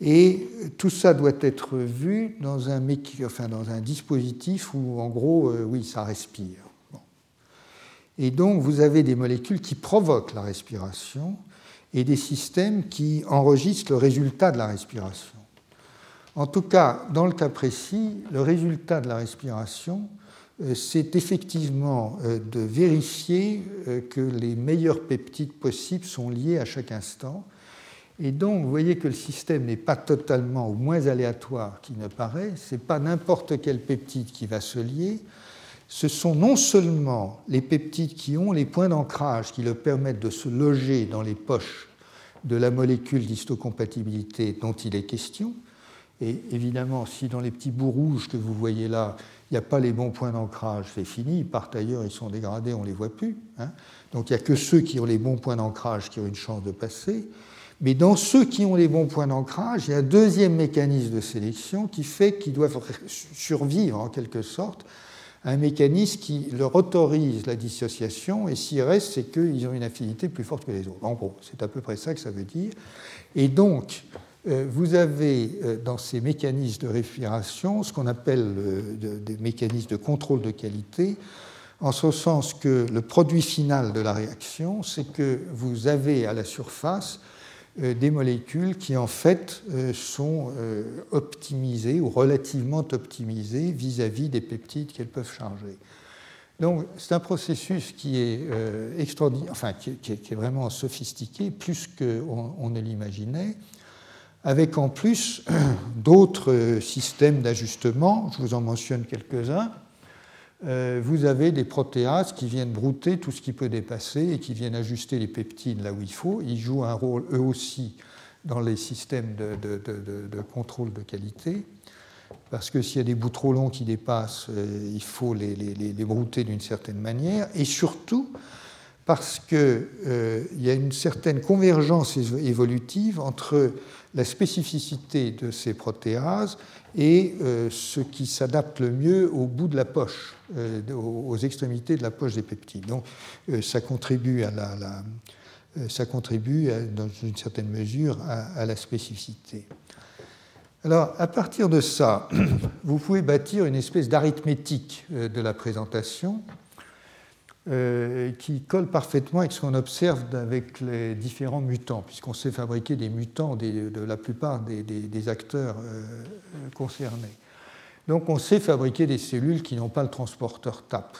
Et tout ça doit être vu dans un, enfin, dans un dispositif où, en gros, euh, oui, ça respire. Et donc, vous avez des molécules qui provoquent la respiration, et des systèmes qui enregistrent le résultat de la respiration. En tout cas, dans le cas précis, le résultat de la respiration, euh, c'est effectivement euh, de vérifier euh, que les meilleurs peptides possibles sont liés à chaque instant. Et donc, vous voyez que le système n'est pas totalement ou moins aléatoire qu'il ne paraît. Ce n'est pas n'importe quel peptide qui va se lier, ce sont non seulement les peptides qui ont les points d'ancrage qui leur permettent de se loger dans les poches de la molécule d'histocompatibilité dont il est question, et évidemment, si dans les petits bouts rouges que vous voyez là, il n'y a pas les bons points d'ancrage, c'est fini. Ils partent ailleurs, ils sont dégradés, on ne les voit plus. Hein. Donc il n'y a que ceux qui ont les bons points d'ancrage qui ont une chance de passer. Mais dans ceux qui ont les bons points d'ancrage, il y a un deuxième mécanisme de sélection qui fait qu'ils doivent survivre en quelque sorte un mécanisme qui leur autorise la dissociation, et s'il reste, c'est qu'ils ont une affinité plus forte que les autres. En gros, c'est à peu près ça que ça veut dire. Et donc, euh, vous avez euh, dans ces mécanismes de respiration ce qu'on appelle euh, des mécanismes de contrôle de qualité, en ce sens que le produit final de la réaction, c'est que vous avez à la surface des molécules qui en fait euh, sont euh, optimisées ou relativement optimisées vis-à-vis des peptides qu'elles peuvent charger. Donc c'est un processus qui est extraordinaire, enfin qui, est vraiment sophistiqué, plus qu'on on ne l'imaginait, avec en plus d'autres systèmes d'ajustement. Je vous en mentionne quelques-uns. Euh, vous avez des protéases qui viennent brouter tout ce qui peut dépasser et qui viennent ajuster les peptides là où il faut. Ils jouent un rôle eux aussi dans les systèmes de, contrôle de qualité, parce que s'il y a des bouts trop longs qui dépassent, euh, il faut les, brouter d'une certaine manière, et surtout parce qu'il euh, y a une certaine convergence évolutive entre la spécificité de ces protéases et euh, ce qui s'adapte le mieux au bout de la poche, euh, aux extrémités de la poche des peptides. Donc euh, ça contribue, à la, ça contribue dans une certaine mesure à, la spécificité. Alors à partir de ça, vous pouvez bâtir une espèce d'arithmétique de la présentation euh, qui colle parfaitement avec ce qu'on observe avec les différents mutants, puisqu'on sait fabriquer des mutants de la plupart des, acteurs euh, concernés. Donc on sait fabriquer des cellules qui n'ont pas le transporteur TAP.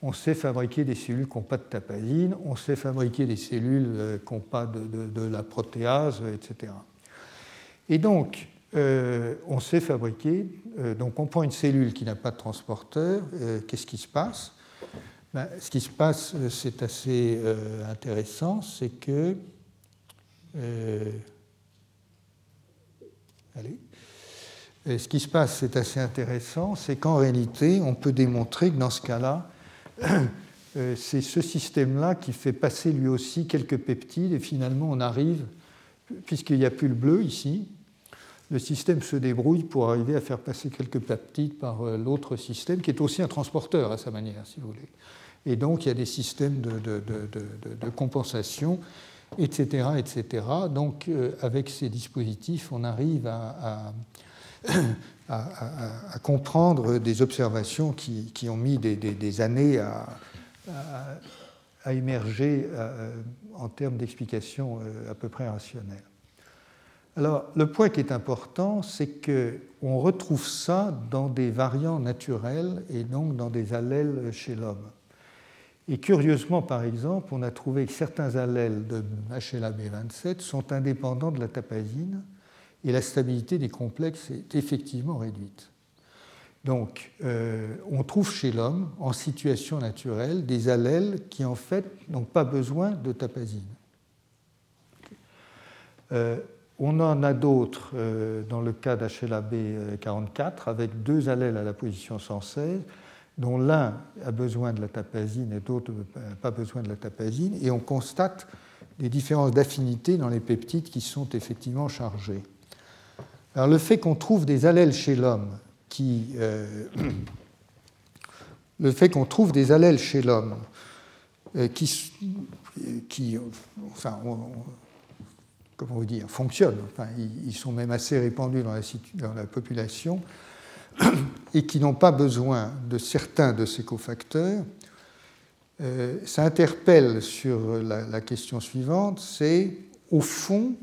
On sait fabriquer des cellules qui n'ont pas de tapazine, on sait fabriquer des cellules euh, qui n'ont pas de, la protéase, etc. Et donc, on sait fabriquer, donc on prend une cellule qui n'a pas de transporteur, qu'est-ce qui se passe? Ben, Ce qui se passe, c'est assez intéressant, c'est que... allez. ce qui se passe, c'est assez intéressant, c'est qu'en réalité, on peut démontrer que dans ce cas-là, c'est ce système-là qui fait passer lui aussi quelques peptides et finalement on arrive, puisqu'il n'y a plus le bleu ici, le système se débrouille pour arriver à faire passer quelques peptides par euh, l'autre système, qui est aussi un transporteur à sa manière, si vous voulez. Et donc, il y a des systèmes de, compensation, etc., etc. Donc, euh, avec ces dispositifs, on arrive à, comprendre des observations qui, ont mis des, années à, émerger euh, en termes d'explications à peu près rationnelles. Alors, le point qui est important, c'est qu'on retrouve ça dans des variants naturels et donc dans des allèles chez l'homme. Et curieusement, par exemple, on a trouvé que certains allèles de HLA-B27 sont indépendants de la tapazine et la stabilité des complexes est effectivement réduite. Donc, euh, on trouve chez l'homme, en situation naturelle, des allèles qui, en fait, n'ont pas besoin de tapazine. Euh, on en a d'autres euh, dans le cas d'HLA-B44 avec deux allèles à la position 116 dont l'un a besoin de la tapazine et d'autres n'ont pas besoin de la tapazine, et on constate des différences d'affinité dans les peptides qui sont effectivement chargés. Alors le fait qu'on trouve des allèles chez l'homme qui... Euh, le fait qu'on trouve des allèles chez l'homme euh, qui, qui... Enfin, comment vous dire, fonctionnent. Enfin, ils sont même assez répandus dans la, population et qui n'ont pas besoin de certains de ces cofacteurs. Euh, ça interpelle sur la, question suivante, c'est au fond,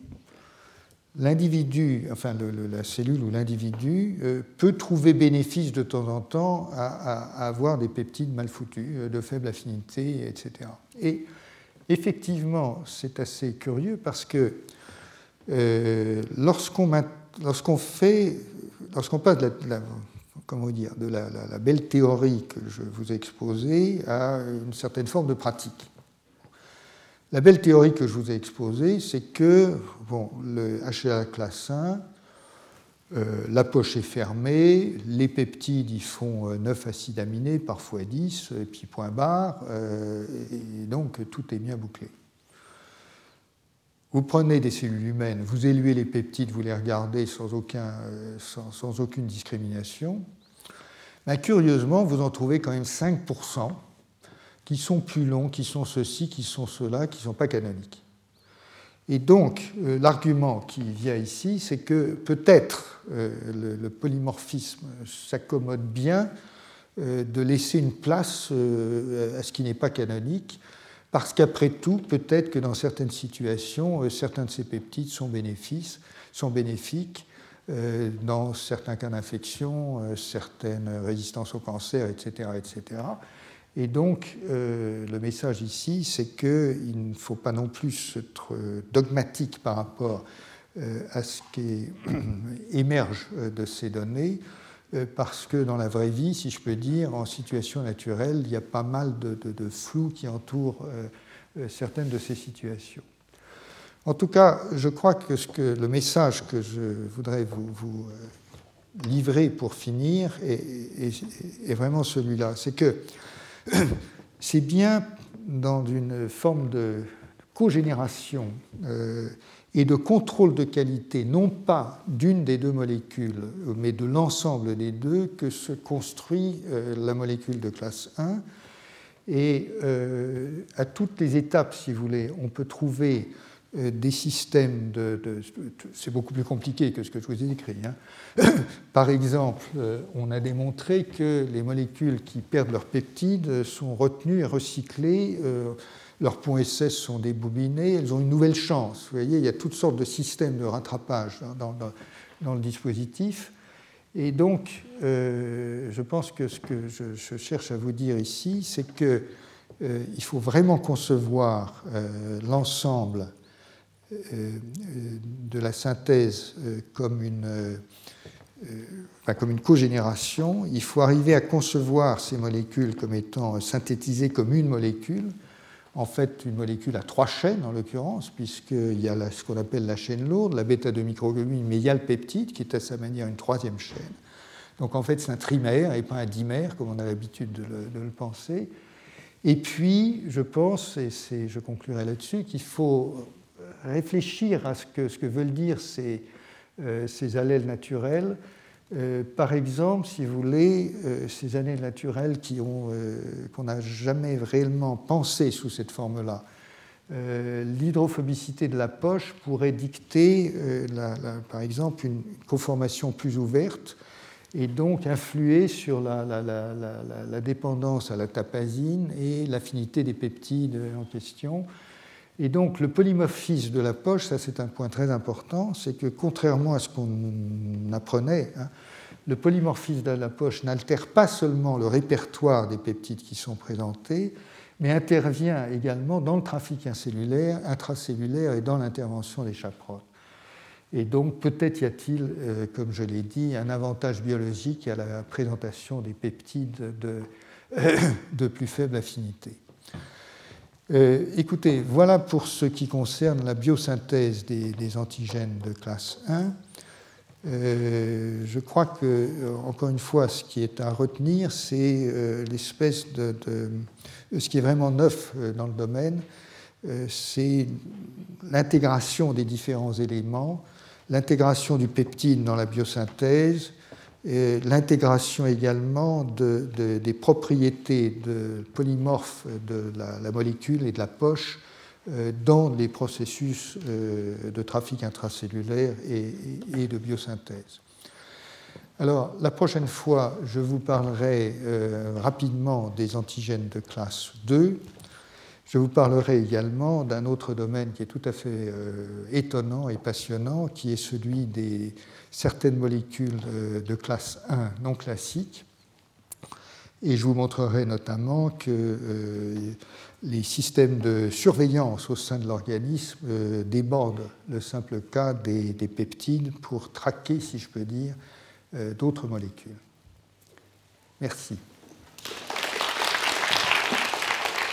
l'individu, enfin la cellule ou l'individu euh, peut trouver bénéfice de temps en temps à, avoir des peptides mal foutus, euh, de faible affinité, etc. Et effectivement, c'est assez curieux parce que euh, lorsqu'on fait, lorsqu'on passe de la, comment dire, de la, belle théorie que je vous ai exposée à une certaine forme de pratique. La belle théorie que je vous ai exposée, c'est que bon, le HLA classe 1, euh, la poche est fermée, les peptides ils font 9 euh, acides aminés, parfois 10, et puis point barre, et donc tout est bien bouclé. Vous prenez des cellules humaines, vous éluez les peptides, vous les regardez sans, euh, aucune discrimination. Ben, curieusement, vous en trouvez quand même 5% qui sont plus longs, qui sont ceux-ci, qui sont ceux-là, qui ne sont pas canoniques. Et donc, euh, l'argument qui vient ici, c'est que peut-être euh, le, polymorphisme s'accommode bien de laisser une place à ce qui n'est pas canonique, parce qu'après tout, peut-être que dans certaines situations, euh, certains de ces peptides sont, bénéfiques, euh, dans certains cas d'infection, euh, certaines résistances au cancer, etc. Et donc, le message ici, c'est qu'il ne faut pas non plus être dogmatique par rapport à ce qui émerge de ces données, parce que dans la vraie vie, si je peux dire, en situation naturelle, il y a pas mal de, flou qui entoure euh, euh, certaines de ces situations. En tout cas, je crois que, le message que je voudrais vous, livrer pour finir est, vraiment celui-là. C'est que c'est bien dans une forme de cogénération et de contrôle de qualité, non pas d'une des deux molécules, mais de l'ensemble des deux, que se construit euh, la molécule de classe 1. Et euh, à toutes les étapes, si vous voulez, on peut trouver euh, des systèmes de... c'est beaucoup plus compliqué que ce que je vous ai écrit. Hein. Par exemple, on a démontré que les molécules qui perdent leur peptide sont retenues et recyclées leurs points SS sont débobinés, elles ont une nouvelle chance. Vous voyez, il y a toutes sortes de systèmes de rattrapage dans, le dispositif. Et donc, euh, je pense que ce que je, cherche à vous dire ici, c'est qu'il euh, faut vraiment concevoir euh, l'ensemble de la synthèse comme une, comme une cogénération, il faut arriver à concevoir ces molécules comme étant synthétisées comme une molécule, en fait une molécule à trois chaînes en l'occurrence, puisqu'il y a ce qu'on appelle la chaîne lourde, la bêta-2 microglobine, mais il y a le peptide qui est à sa manière une troisième chaîne. Donc en fait c'est un trimère et pas un dimère comme on a l'habitude de, le penser. Et puis je pense, et je conclurai là-dessus, qu'il faut réfléchir à ce que, ce que veulent dire ces, euh, ces allèles naturels euh, par exemple, si vous voulez, euh, ces années naturelles euh, qu'on n'a jamais réellement pensé sous cette forme-là, l'hydrophobicité de la poche pourrait dicter, par exemple, une conformation plus ouverte et donc influer sur la dépendance à la tapazine et l'affinité des peptides en question. Et donc le polymorphisme de la poche, ça c'est un point très important, c'est que contrairement à ce qu'on apprenait, hein, le polymorphisme de la poche n'altère pas seulement le répertoire des peptides qui sont présentés, mais intervient également dans le trafic intracellulaire et dans l'intervention des chaperones. Et donc peut-être y a-t-il, euh, comme je l'ai dit, un avantage biologique à la présentation des peptides de, de plus faible affinité. Euh, écoutez, voilà pour ce qui concerne la biosynthèse des, antigènes de classe 1. Euh, je crois que, euh, encore une fois, ce qui est à retenir, c'est l'espèce de, Ce qui est vraiment neuf dans le domaine, c'est l'intégration des différents éléments, l'intégration du peptide dans la biosynthèse, l'intégration également des propriétés polymorphes de la, molécule et de la poche euh, dans les processus euh, de trafic intracellulaire et, de biosynthèse. Alors, la prochaine fois, je vous parlerai euh, rapidement des antigènes de classe 2. Je vous parlerai également d'un autre domaine qui est tout à fait étonnant et passionnant, qui est celui des certaines molécules euh, de classe 1 non classiques. Et je vous montrerai notamment que euh, les systèmes de surveillance au sein de l'organisme euh, débordent le simple cas des, peptides pour traquer, si je peux dire, d'autres molécules. Merci.